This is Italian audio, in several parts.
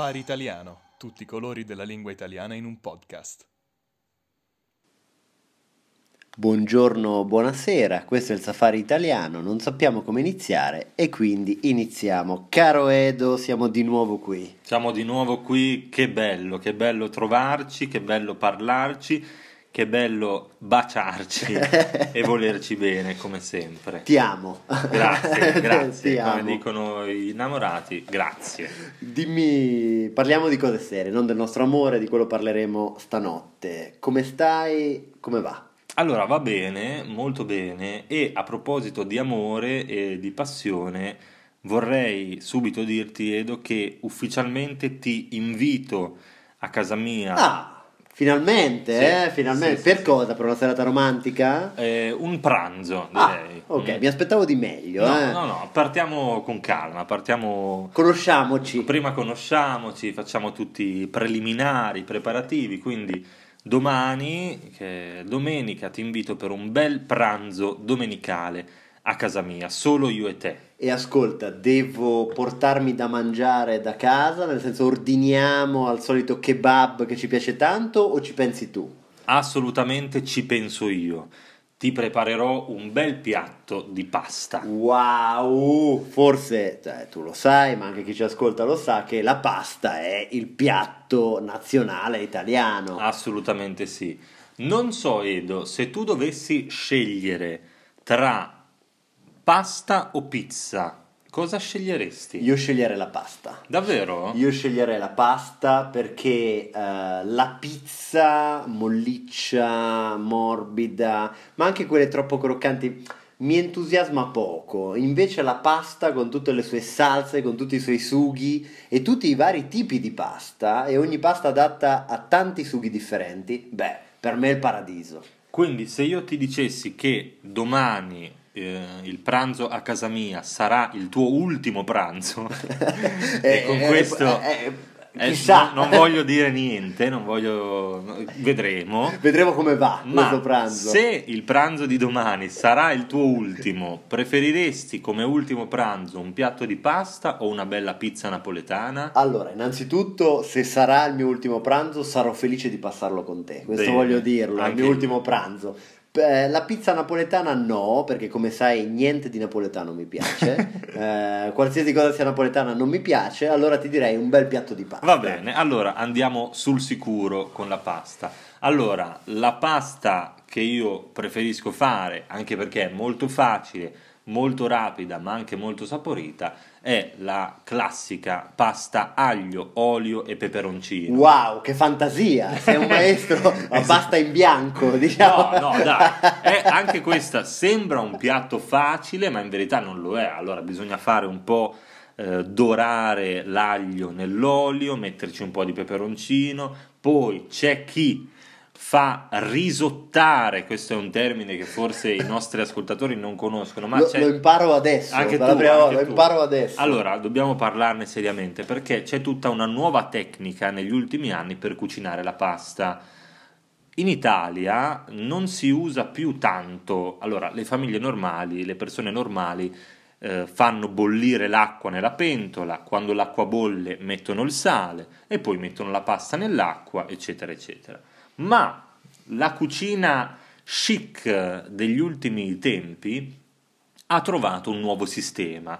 Safari Italiano, tutti i colori della lingua italiana in un podcast. Buongiorno, buonasera, questo è il Safari Italiano, non sappiamo come iniziare e quindi iniziamo. Caro Edo, siamo di nuovo qui. Siamo di nuovo qui, che bello, che bello trovarci, che bello parlarci, che bello baciarci e volerci bene come sempre. Ti amo. Grazie, grazie, Ti come amo. dicono i innamorati, grazie. Dimmi, parliamo di cose serie, non del nostro amore, di quello parleremo stanotte. Come stai? Come va? Allora, va bene, molto bene, e a proposito di amore e di passione, vorrei subito dirti, Edo, che ufficialmente ti invito a casa mia. Ah, finalmente, eh, finalmente. per cosa? Per una serata romantica? Eh, un pranzo, Ah, direi. ok, Mm. mi aspettavo di meglio, No, eh. no, no, partiamo con calma, partiamo... Conosciamoci. Prima conosciamoci, facciamo tutti i preliminari, i preparativi, quindi domani, che è domenica, ti invito per un bel pranzo domenicale a casa mia, solo io e te. E ascolta, devo portarmi da mangiare da casa? Nel senso, ordiniamo al solito kebab che ci piace tanto o ci pensi tu? Assolutamente ci penso io. Ti preparerò un bel piatto di pasta. Wow! Forse cioè, tu lo sai, ma anche chi ci ascolta lo sa che la pasta è il piatto nazionale italiano. Assolutamente sì. Non so, Edo, se tu dovessi scegliere tra pasta o pizza, cosa sceglieresti? Io sceglierei la pasta. Davvero? Io sceglierei la pasta perché eh, la pizza molliccia, morbida, ma anche quelle troppo croccanti mi entusiasma poco. Invece la pasta con tutte le sue salse, con tutti i suoi sughi e tutti i vari tipi di pasta e ogni pasta adatta a tanti sughi differenti, beh, per me è il paradiso. Quindi se io ti dicessi che domani eh, il pranzo a casa mia sarà il tuo ultimo pranzo, e con Eh, eh, questo... eh, eh, chissà. no- non voglio dire niente, non voglio... vedremo. Vedremo come va Ma questo pranzo. se il pranzo di domani sarà il tuo ultimo, preferiresti come ultimo pranzo un piatto di pasta o una bella pizza napoletana? Allora, innanzitutto, se sarà il mio ultimo pranzo, sarò felice di passarlo con te. Questo Bene, voglio dirlo, è il mio io. ultimo pranzo. Eh, La pizza napoletana no, perché come sai niente di napoletano mi piace. Eh, qualsiasi cosa sia napoletana non mi piace, allora ti direi un bel piatto di pasta. Va bene, allora andiamo sul sicuro con la pasta. Allora, la pasta che io preferisco fare, anche perché è molto facile, molto rapida, ma anche molto saporita, è la classica pasta aglio, olio e peperoncino. Wow, che fantasia! Sei un maestro a pasta in bianco, diciamo. No, no, dai, è anche questa sembra un piatto facile, ma in verità non lo è. Allora bisogna fare un po' eh, dorare l'aglio nell'olio, metterci un po' di peperoncino, poi c'è chi fa risottare, questo è un termine che forse i nostri ascoltatori non conoscono, ma lo, lo imparo adesso, anche tu, prima anche lo tu. imparo adesso. Allora, dobbiamo parlarne seriamente perché c'è tutta una nuova tecnica negli ultimi anni per cucinare la pasta. In Italia non si usa più tanto, allora le famiglie normali, le persone normali eh, fanno bollire l'acqua nella pentola, quando l'acqua bolle mettono il sale e poi mettono la pasta nell'acqua, eccetera, eccetera. Ma la cucina chic degli ultimi tempi ha trovato un nuovo sistema,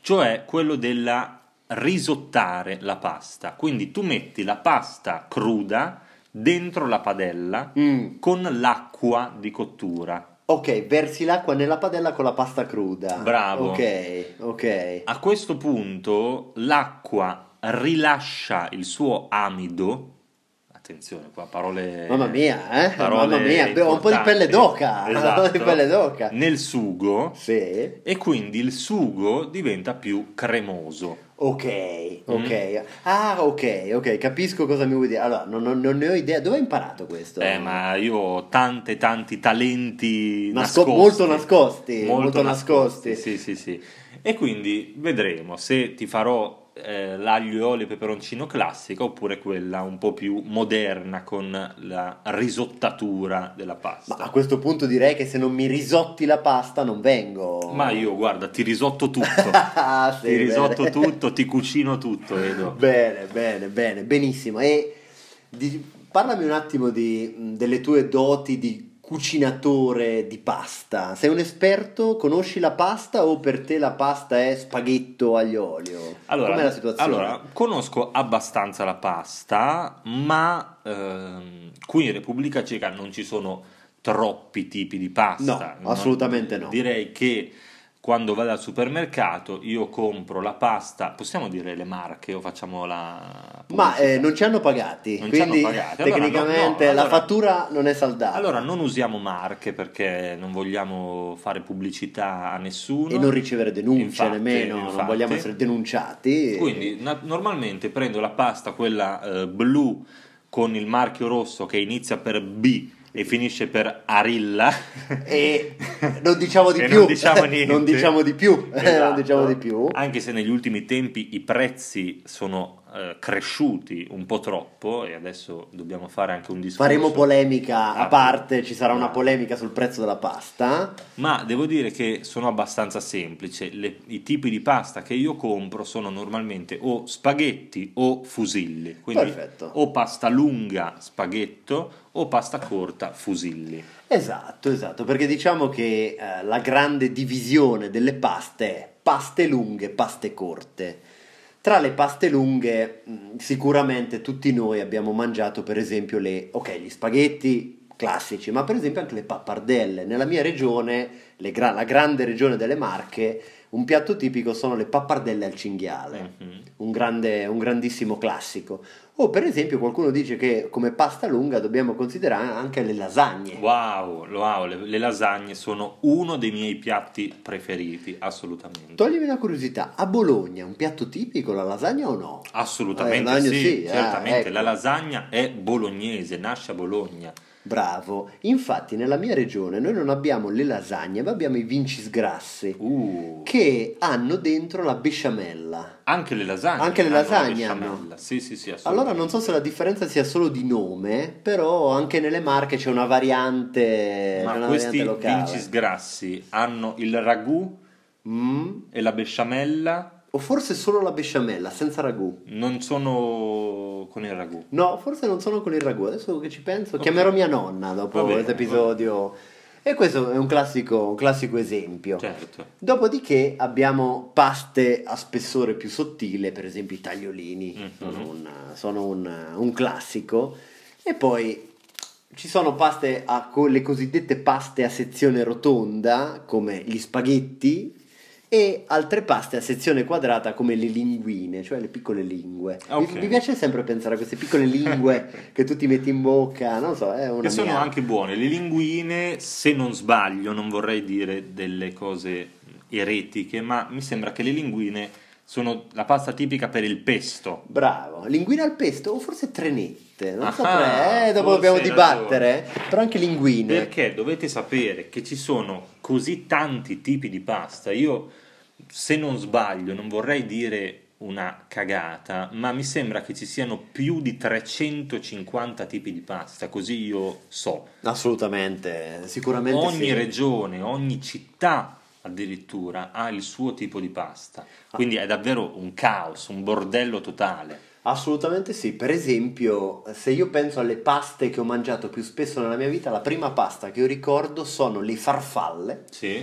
cioè quello della risottare la pasta. Quindi tu metti la pasta cruda dentro la padella Mm. con l'acqua di cottura. Ok, versi l'acqua nella padella con la pasta cruda. Bravo. Ok, ok. A questo punto l'acqua rilascia il suo amido. Attenzione, qua parole. Mamma mia, eh? parole Mamma mia, ho un po' di importanti. pelle d'oca. Esatto. Po' di pelle d'oca. Nel sugo Sì. e quindi il sugo diventa più cremoso. Ok, Mm. ok. Ah, ok, ok, capisco cosa mi vuoi dire. Allora, non, non- non ne ho idea. Dove hai imparato questo? Eh, ma io ho tante, tanti talenti Nasco- nascosti. molto nascosti, molto nascosti. Sì, sì, sì. E quindi vedremo se ti farò eh, l'aglio e olio e peperoncino classica oppure quella un po' più moderna con la risottatura della pasta. Ma a questo punto direi che se non mi risotti la pasta non vengo. Ma io guarda, ti risotto tutto. Ah, sì, ti risotto bene. tutto, ti cucino tutto, Edo. Bene, bene, bene, benissimo. E di- parlami un attimo di, delle tue doti di cucinatore di pasta. Sei un esperto? Conosci la pasta o per te la pasta è spaghetto aglio olio? Allora, Com'è la situazione? allora, conosco abbastanza la pasta, ma ehm, qui in Repubblica Ceca non ci sono troppi tipi di pasta. No, assolutamente no. Direi che quando vado al supermercato io compro la pasta, possiamo dire le marche o facciamo la... Ma eh, non ci hanno pagati, Non ci hanno quindi pagati. Allora, tecnicamente no, no, la allora- fattura non è saldata. Allora non usiamo marche perché non vogliamo fare pubblicità a nessuno. e non ricevere denunce Infatti, nemmeno, non infatti. vogliamo essere denunciati. Quindi na- normalmente prendo la pasta, quella eh, blu con il marchio rosso che inizia per B e finisce per Arilla. E non diciamo di più. non diciamo non diciamo di più. Esatto. non diciamo di più. Anche se negli ultimi tempi i prezzi sono eh, cresciuti un po' troppo e adesso dobbiamo fare anche un discorso. Faremo polemica a Ah, parte, ci sarà una polemica sul prezzo della pasta. Ma devo dire che sono abbastanza semplice. Le- I tipi di pasta che io compro sono normalmente o spaghetti o fusilli. Quindi Perfetto. o pasta lunga spaghetto o pasta corta fusilli. Esatto, esatto, perché diciamo che eh, la grande divisione delle paste è paste lunghe, paste corte. Tra le paste lunghe, mh, sicuramente tutti noi abbiamo mangiato, per esempio, le, ok, gli spaghetti classici, ma per esempio anche le pappardelle. Nella mia regione, gra- la grande regione delle Marche, un piatto tipico sono le pappardelle al cinghiale. Mhm. un, grande, un grandissimo classico. O per esempio qualcuno dice che come pasta lunga dobbiamo considerare anche le lasagne. Wow, wow, le, le lasagne sono uno dei miei piatti preferiti, assolutamente. Toglimi una curiosità, a Bologna un piatto tipico la lasagna o no? Assolutamente Eh, sì, sì, ah, certamente. ecco. La lasagna è bolognese, nasce a Bologna. Bravo, infatti nella mia regione noi non abbiamo le lasagne ma abbiamo i vincisgrassi Uh, che hanno dentro la besciamella. anche le lasagne. Anche le lasagne hanno. Sì, sì, sì. Allora non so se la differenza sia solo di nome, però anche nelle marche c'è una variante, Ma una questi variante locale. vincis grassi hanno il ragù Mm, e la besciamella, o forse solo la besciamella, senza ragù. non sono con il ragù. No, forse non sono con il ragù. Adesso che ci penso, chiamerò mia nonna dopo bene, questo episodio. E questo è un classico, un classico esempio. Certo. Dopodiché abbiamo paste a spessore più sottile, per esempio i tagliolini, Mhm. sono, un, sono un- un classico. E poi ci sono paste a le cosiddette paste a sezione rotonda, come gli spaghetti, e altre paste a sezione quadrata come le linguine, cioè le piccole lingue. Mi- Ok. Mi, piace sempre pensare a queste piccole lingue che tu ti metti in bocca, non so, è una Che sono mia- anche buone. Le linguine, se non sbaglio, non vorrei dire delle cose eretiche, ma mi sembra che le linguine sono la pasta tipica per il pesto. Bravo, linguine al pesto o forse trenette, non Ah, saprei, eh, dopo dobbiamo dibattere, però anche linguine. Perché dovete sapere che ci sono così tanti tipi di pasta. Io, se non sbaglio, non vorrei dire una cagata, ma mi sembra che ci siano più di 350 tipi di pasta, così io so. Assolutamente, sicuramente Ogni sì. regione, ogni città addirittura ha il suo tipo di pasta. Quindi è davvero un caos, un bordello totale. Assolutamente sì, per esempio se io penso alle paste che ho mangiato più spesso nella mia vita, la prima pasta che io ricordo sono le farfalle Sì?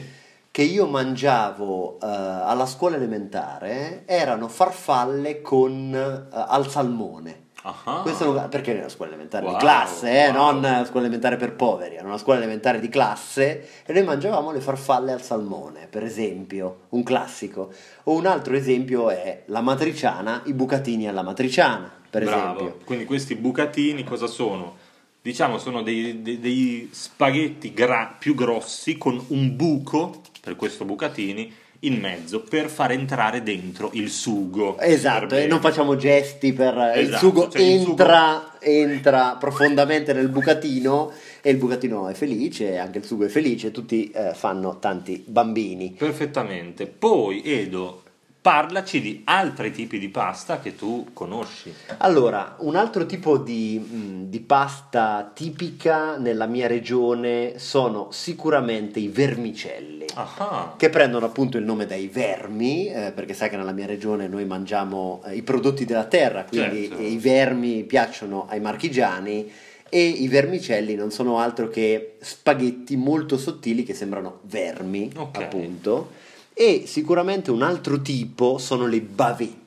che io mangiavo eh, alla scuola elementare, erano farfalle con eh, al salmone. Ah. Questo perché era una scuola elementare Wow, di classe, eh, wow. non una scuola elementare per poveri, era una scuola elementare di classe e noi mangiavamo le farfalle al salmone, per esempio, un classico. O un altro esempio è la matriciana, i bucatini alla matriciana, per Bravo. esempio. Quindi questi bucatini cosa sono? Diciamo sono dei, dei- dei spaghetti gra- più grossi con un buco, per questo bucatini, in mezzo per far entrare dentro il sugo. Esatto, e non facciamo gesti per il Esatto, sugo cioè il sugo- entra, entra profondamente nel bucatino e il bucatino è felice, anche il sugo è felice, tutti eh, fanno tanti bambini. Perfettamente. Poi, Edo, parlaci di altri tipi di pasta che tu conosci. Allora, un altro tipo di, mh, di pasta tipica nella mia regione sono sicuramente i vermicelli. Ah, Che prendono appunto il nome dai vermi, eh, perché sai che nella mia regione noi mangiamo eh, i prodotti della terra, quindi Certo. i vermi piacciono ai marchigiani e i vermicelli non sono altro che spaghetti molto sottili che sembrano vermi, Ok. appunto. E sicuramente un altro tipo sono le bavette.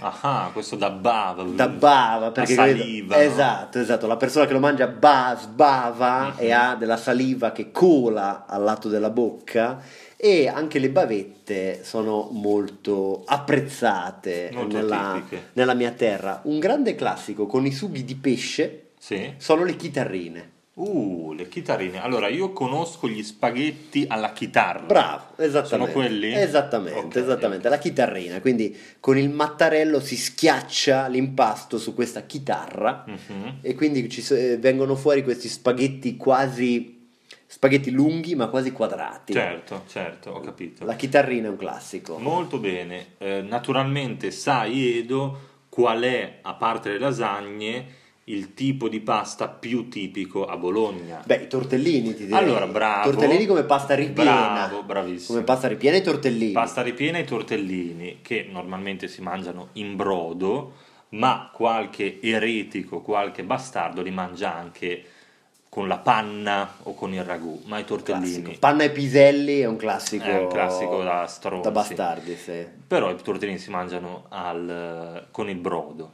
ah, questo da bava. Da bava, perché La credo- saliva. no? esatto, esatto. La persona che lo mangia ba, sbava e Mhm. ha della saliva che cola al lato della bocca. E anche le bavette sono molto apprezzate Molto nella, nella mia terra. Un grande classico con i sughi di pesce Sì. sono le chitarrine. Uh, le chitarrine. Allora, io conosco gli spaghetti alla chitarra. Bravo, esattamente. Sono quelli? Esattamente, Ok. esattamente. La chitarrina. Quindi con il mattarello si schiaccia l'impasto su questa chitarra. Mhm. e quindi ci eh, vengono fuori questi spaghetti quasi spaghetti lunghi ma quasi quadrati. Certo, certo, ho capito. La chitarrina è un classico. Molto bene. Eh, naturalmente sai, Edo, qual è, a parte le lasagne, il tipo di pasta più tipico a Bologna? Beh, i tortellini ti direi. Allora, bravo. Tortellini come pasta ripiena. Bravo, bravissimo. Come pasta ripiena i tortellini. Pasta ripiena e tortellini che normalmente si mangiano in brodo, ma qualche eretico, qualche bastardo li mangia anche con la panna o con il ragù, ma i tortellini Classico. Panna e piselli è un classico. è un classico da stronzi. da bastardi, sì. Però i tortellini si mangiano al- con il brodo.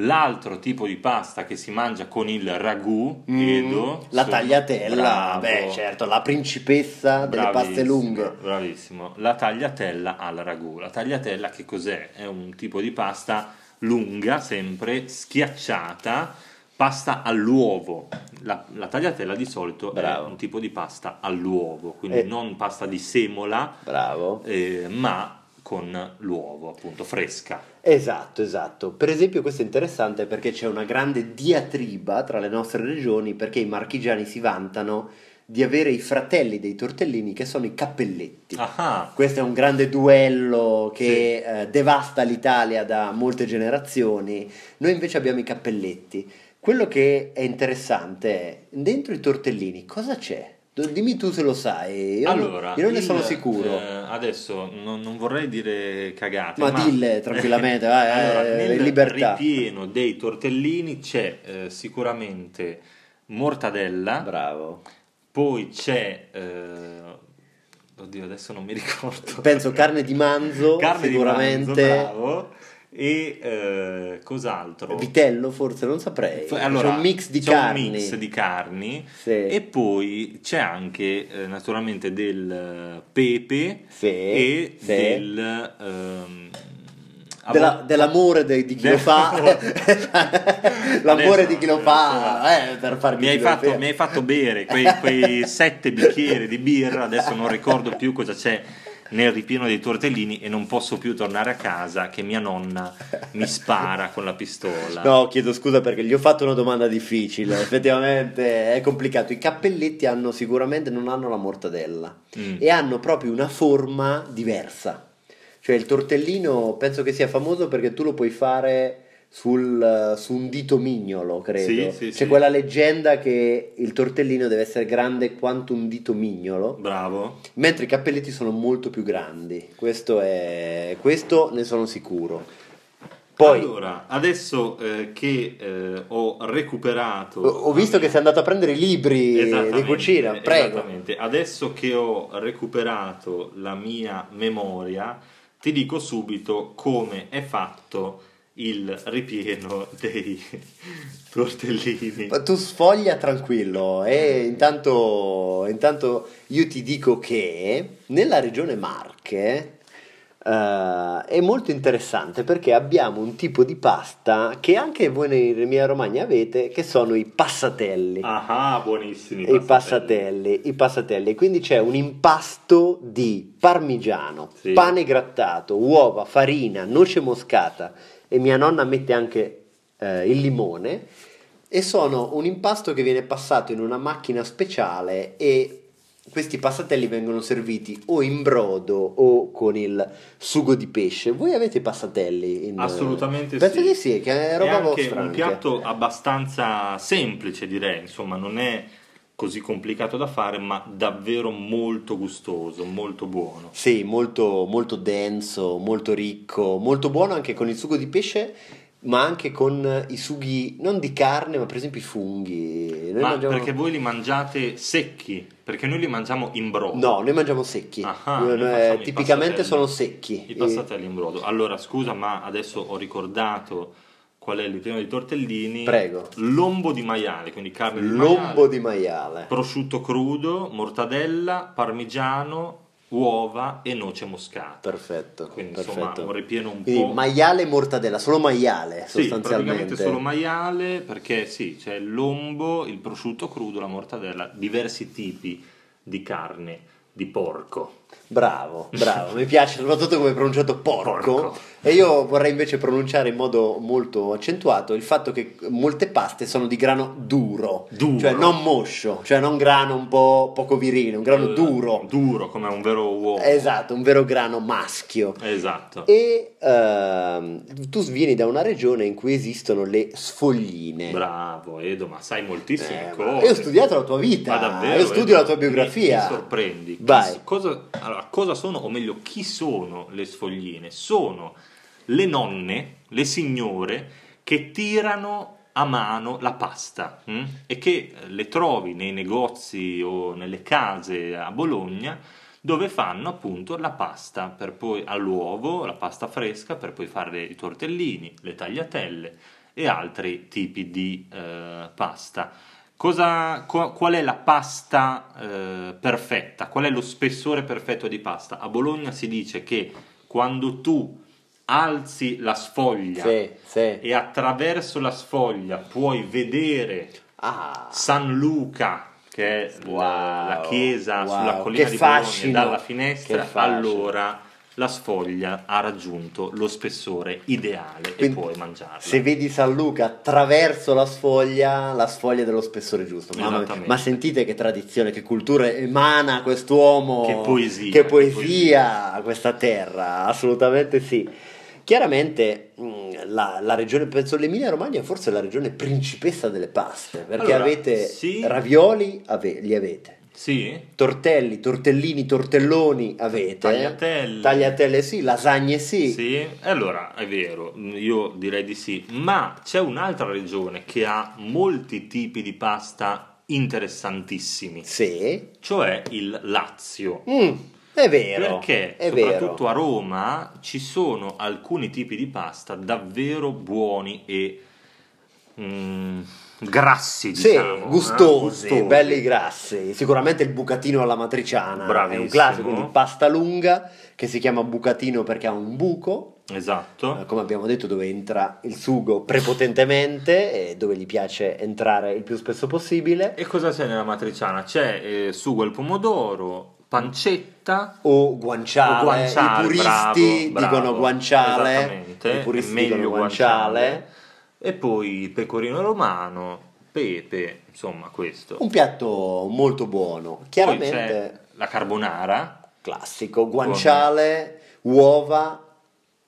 L'altro tipo di pasta che si mangia con il ragù, Mm, la su- tagliatella, bravo. beh, certo, la principessa delle paste lunghe. Bravissimo. La tagliatella al ragù. La tagliatella che cos'è? È un tipo di pasta lunga, sempre schiacciata, pasta all'uovo. La, la tagliatella di solito Bravo. è un tipo di pasta all'uovo, quindi Eh. non pasta di semola, Bravo. eh, ma con l'uovo, appunto, fresca. Esatto, esatto. Per esempio questo è interessante perché c'è una grande diatriba tra le nostre regioni perché i marchigiani si vantano di avere i fratelli dei tortellini che sono i cappelletti. Ah, Questo è un grande duello che eh, devasta l'Italia da molte generazioni. Noi invece abbiamo i cappelletti. Quello che è interessante è dentro i tortellini cosa c'è? Dimmi tu se lo sai. Io, non- allora, io non ne il- sono sicuro. eh, adesso non, non vorrei dire cagate, Ma dille tranquillamente, vai, eh, nel in libertà. ripieno dei tortellini c'è eh, sicuramente mortadella, Bravo. poi c'è eh, oddio, adesso non mi ricordo. Penso carne di manzo, Carne sicuramente. di manzo, bravo. E eh, cos'altro? Vitello forse, non saprei. Allora, c'è un mix di carni. un mix di carni Sì. e poi c'è anche eh, naturalmente del eh, pepe Sì, e sì. del ehm, Della- dell'amore de- di chi lo fa, l'amore Adesso, di chi lo fa, eh, per farmi mi hai, fatto, mi hai fatto bere quei, quei sette bicchieri di birra, adesso non ricordo più cosa c'è nel ripieno dei tortellini e non posso più tornare a casa che mia nonna mi spara con la pistola. No, chiedo scusa perché gli ho fatto una domanda difficile. Effettivamente è complicato. I cappelletti hanno sicuramente non hanno la mortadella Mm. e hanno proprio una forma diversa. Cioè il tortellino penso che sia famoso perché tu lo puoi fare sul, su un dito mignolo, credo. Sì, sì, C'è sì. quella leggenda che il tortellino deve essere grande quanto un dito mignolo. Bravo. Mentre i cappelletti sono molto più grandi, questo, è, questo ne sono sicuro. Poi allora, adesso eh, che eh, ho recuperato... ho ho visto che sei andato a prendere i libri di cucina, prego. Esattamente. Adesso che ho recuperato la mia memoria, ti dico subito come è fatto il ripieno dei tortellini. Ma Tu sfoglia tranquillo e intanto, intanto io ti dico che nella regione Marche eh, è molto interessante perché abbiamo un tipo di pasta che anche voi in Emilia Romagna avete che sono i passatelli. Ah, buonissimi. I passatelli, i passatelli, quindi c'è un impasto di parmigiano, Sì. pane grattato, uova, farina, noce moscata e mia nonna mette anche eh, il limone e sono un impasto che viene passato in una macchina speciale e questi passatelli vengono serviti o in brodo o con il sugo di pesce. Voi avete i passatelli? In... Assolutamente Penso sì. di sì, che è roba è anche vostra. un anche. piatto abbastanza semplice, direi, insomma, non è così complicato da fare, ma davvero molto gustoso, molto buono. Sì, molto, molto denso, molto ricco, molto buono anche con il sugo di pesce, ma anche con i sughi non di carne, ma per esempio i funghi. Noi ma mangiamo- perché voi li mangiate secchi? Perché noi li mangiamo in brodo. No, noi mangiamo secchi. Ah, Noi- noi eh, tipicamente sono secchi. I passatelli in brodo. Allora, scusa, ma adesso ho ricordato qual è il ripieno di tortellini. Prego. Lombo di maiale, quindi carne di Lombo maiale, di maiale. prosciutto crudo, mortadella, parmigiano, uova e noce moscata. Perfetto. Quindi perfetto. insomma un ripieno un Quindi po'... maiale e mortadella, solo maiale Sì, sostanzialmente. praticamente solo maiale perché sì, c'è il lombo, il prosciutto crudo, la mortadella, diversi tipi di carne di porco. Bravo, bravo, mi piace soprattutto come pronunciato porco. Porco. E io vorrei invece pronunciare in modo molto accentuato il fatto che molte paste sono di grano duro, Duro. cioè non moscio, cioè non grano un po' poco virile, un grano Eh, duro. Duro come un vero uovo. Esatto, un vero grano maschio. Esatto. E ehm, tu vieni da una regione in cui esistono le sfogline. Bravo Edo, ma sai moltissime Eh, cose. io ho studiato la tua vita, Ma davvero? io studio Edo? la tua biografia. Mi, mi sorprendi. Vai. Cosa, allora, cosa sono, o meglio, chi sono le sfogline? Sono le nonne, le signore che tirano a mano la pasta hm? e che eh, le trovi nei negozi o nelle case a Bologna dove fanno appunto la pasta per poi all'uovo, la pasta fresca per poi fare i tortellini, le tagliatelle e altri tipi di eh, pasta. Cosa, co- qual è la pasta eh, perfetta? Qual è lo spessore perfetto di pasta? A Bologna si dice che quando tu alzi la sfoglia Sì, sì. e attraverso la sfoglia puoi vedere Ah. San Luca, che è la- Wow, la, chiesa wow, sulla collina di Bologna, dalla finestra, allora la sfoglia ha raggiunto lo spessore ideale Quindi, e puoi mangiarla. Se vedi San Luca attraverso la sfoglia, la sfoglia è dello spessore giusto. Ma sentite che tradizione, che cultura emana quest'uomo. Che poesia, Che poesia a questa terra, assolutamente sì. Chiaramente mh, la, la regione, penso l'Emilia Romagna, forse è la regione principessa delle paste, perché Allora, avete sì. ravioli, ave- li avete. Sì? Tortelli, tortellini, tortelloni avete. Tagliatelle. Tagliatelle sì, lasagne sì. Sì, allora è vero, io direi di sì, ma c'è un'altra regione che ha molti tipi di pasta interessantissimi, Sì. cioè il Lazio. Mm, è vero. Perché è soprattutto vero. a Roma ci sono alcuni tipi di pasta davvero buoni e mm, grassi, Sì, diciamo, eh, gustosi, belli grassi. Sicuramente il bucatino alla matriciana è Bravissimo. un classico, quindi pasta lunga che si chiama bucatino perché ha un buco, Esatto. eh, come abbiamo detto, dove entra il sugo prepotentemente e dove gli piace entrare il più spesso possibile. E cosa c'è nella matriciana? C'è eh, sugo al pomodoro, pancetta, O guanciale, O guanciale, i puristi bravo, bravo, dicono guanciale, i puristi è dicono guanciale. E poi pecorino romano, pepe, insomma questo. Un piatto molto buono, chiaramente la carbonara, classico, guanciale, uova,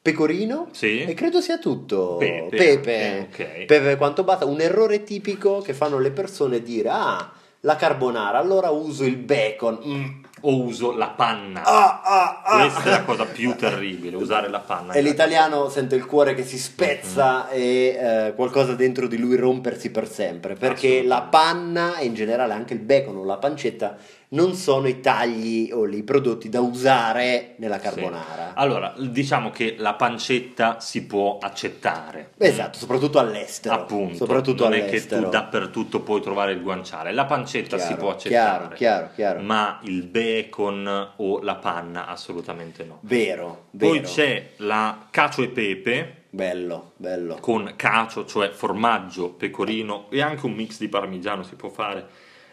pecorino Sì. e credo sia tutto. Pepe, pepe, ok. pepe quanto basta. Un errore tipico che fanno le persone dire ah, la carbonara, allora uso il bacon. Mm. O uso la panna. Ah, ah, ah. Questa è la cosa più terribile, usare la panna. E l'italiano sente il cuore che si spezza e eh, qualcosa dentro di lui rompersi per sempre. Perché la panna e in generale anche il bacon o la pancetta non sono i tagli o i prodotti da usare nella carbonara. Allora, diciamo che la pancetta si può accettare. Esatto, soprattutto all'estero. Appunto, soprattutto non è che all'estero. tu dappertutto puoi trovare il guanciale. La pancetta si Chiaro, può accettare. chiaro, chiaro, chiaro. Ma il bacon o la panna assolutamente no. Vero, vero. Poi c'è la cacio e pepe Bello, bello. con cacio, cioè formaggio, pecorino e anche un mix di parmigiano si può fare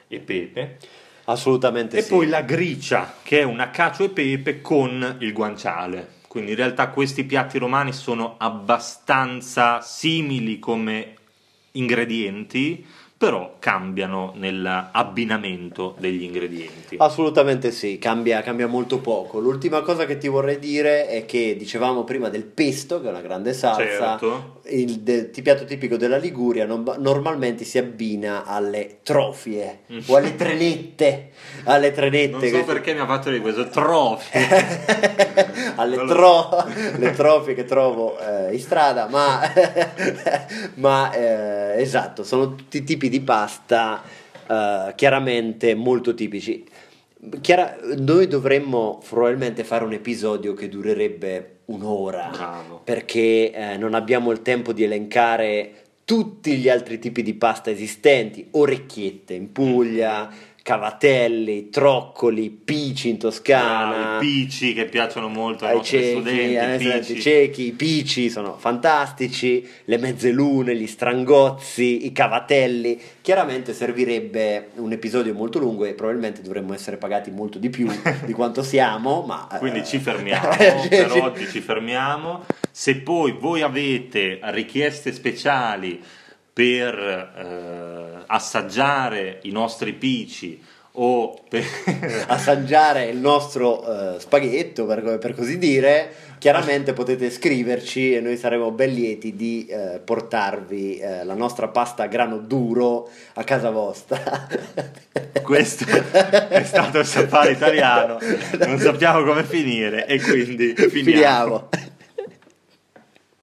e pepe. Assolutamente E sì. poi la gricia, che è una cacio e pepe con il guanciale. Quindi in realtà questi piatti romani sono abbastanza simili come ingredienti, però cambiano nell'abbinamento degli ingredienti. Assolutamente sì, cambia, cambia, molto poco. L'ultima cosa che ti vorrei dire è che dicevamo prima del pesto, che è una grande salsa, certo. il, de, piatto tipico della Liguria non, normalmente si abbina alle trofie mm. o alle trenette. Alle trenette. Non so perché mi ha fatto di questo trofie. alle tro, le trofie che trovo eh, in strada, ma, ma eh, esatto, sono tutti tipi di pasta uh, chiaramente molto tipici. Chiara, noi dovremmo probabilmente fare un episodio che durerebbe un'ora Bravo. perché eh, non abbiamo il tempo di elencare tutti gli altri tipi di pasta esistenti, orecchiette in Puglia, cavatelli, troccoli, pici in Toscana. Ah, I pici che piacciono molto ai, ai ciechi, studenti. Ai pici. ciechi, i pici sono fantastici, le mezzelune, gli strangozzi, i cavatelli. Chiaramente servirebbe un episodio molto lungo e probabilmente dovremmo essere pagati molto di più di quanto siamo, ma... Quindi ci fermiamo, per oggi ci fermiamo. Se poi voi avete richieste speciali per eh, assaggiare i nostri pici o per assaggiare il nostro uh, spaghetto per, per, così dire chiaramente potete scriverci e noi saremo ben lieti di uh, portarvi uh, la nostra pasta a grano duro a casa vostra. Questo è stato il safari italiano. Non sappiamo come finire e quindi finiamo, finiamo.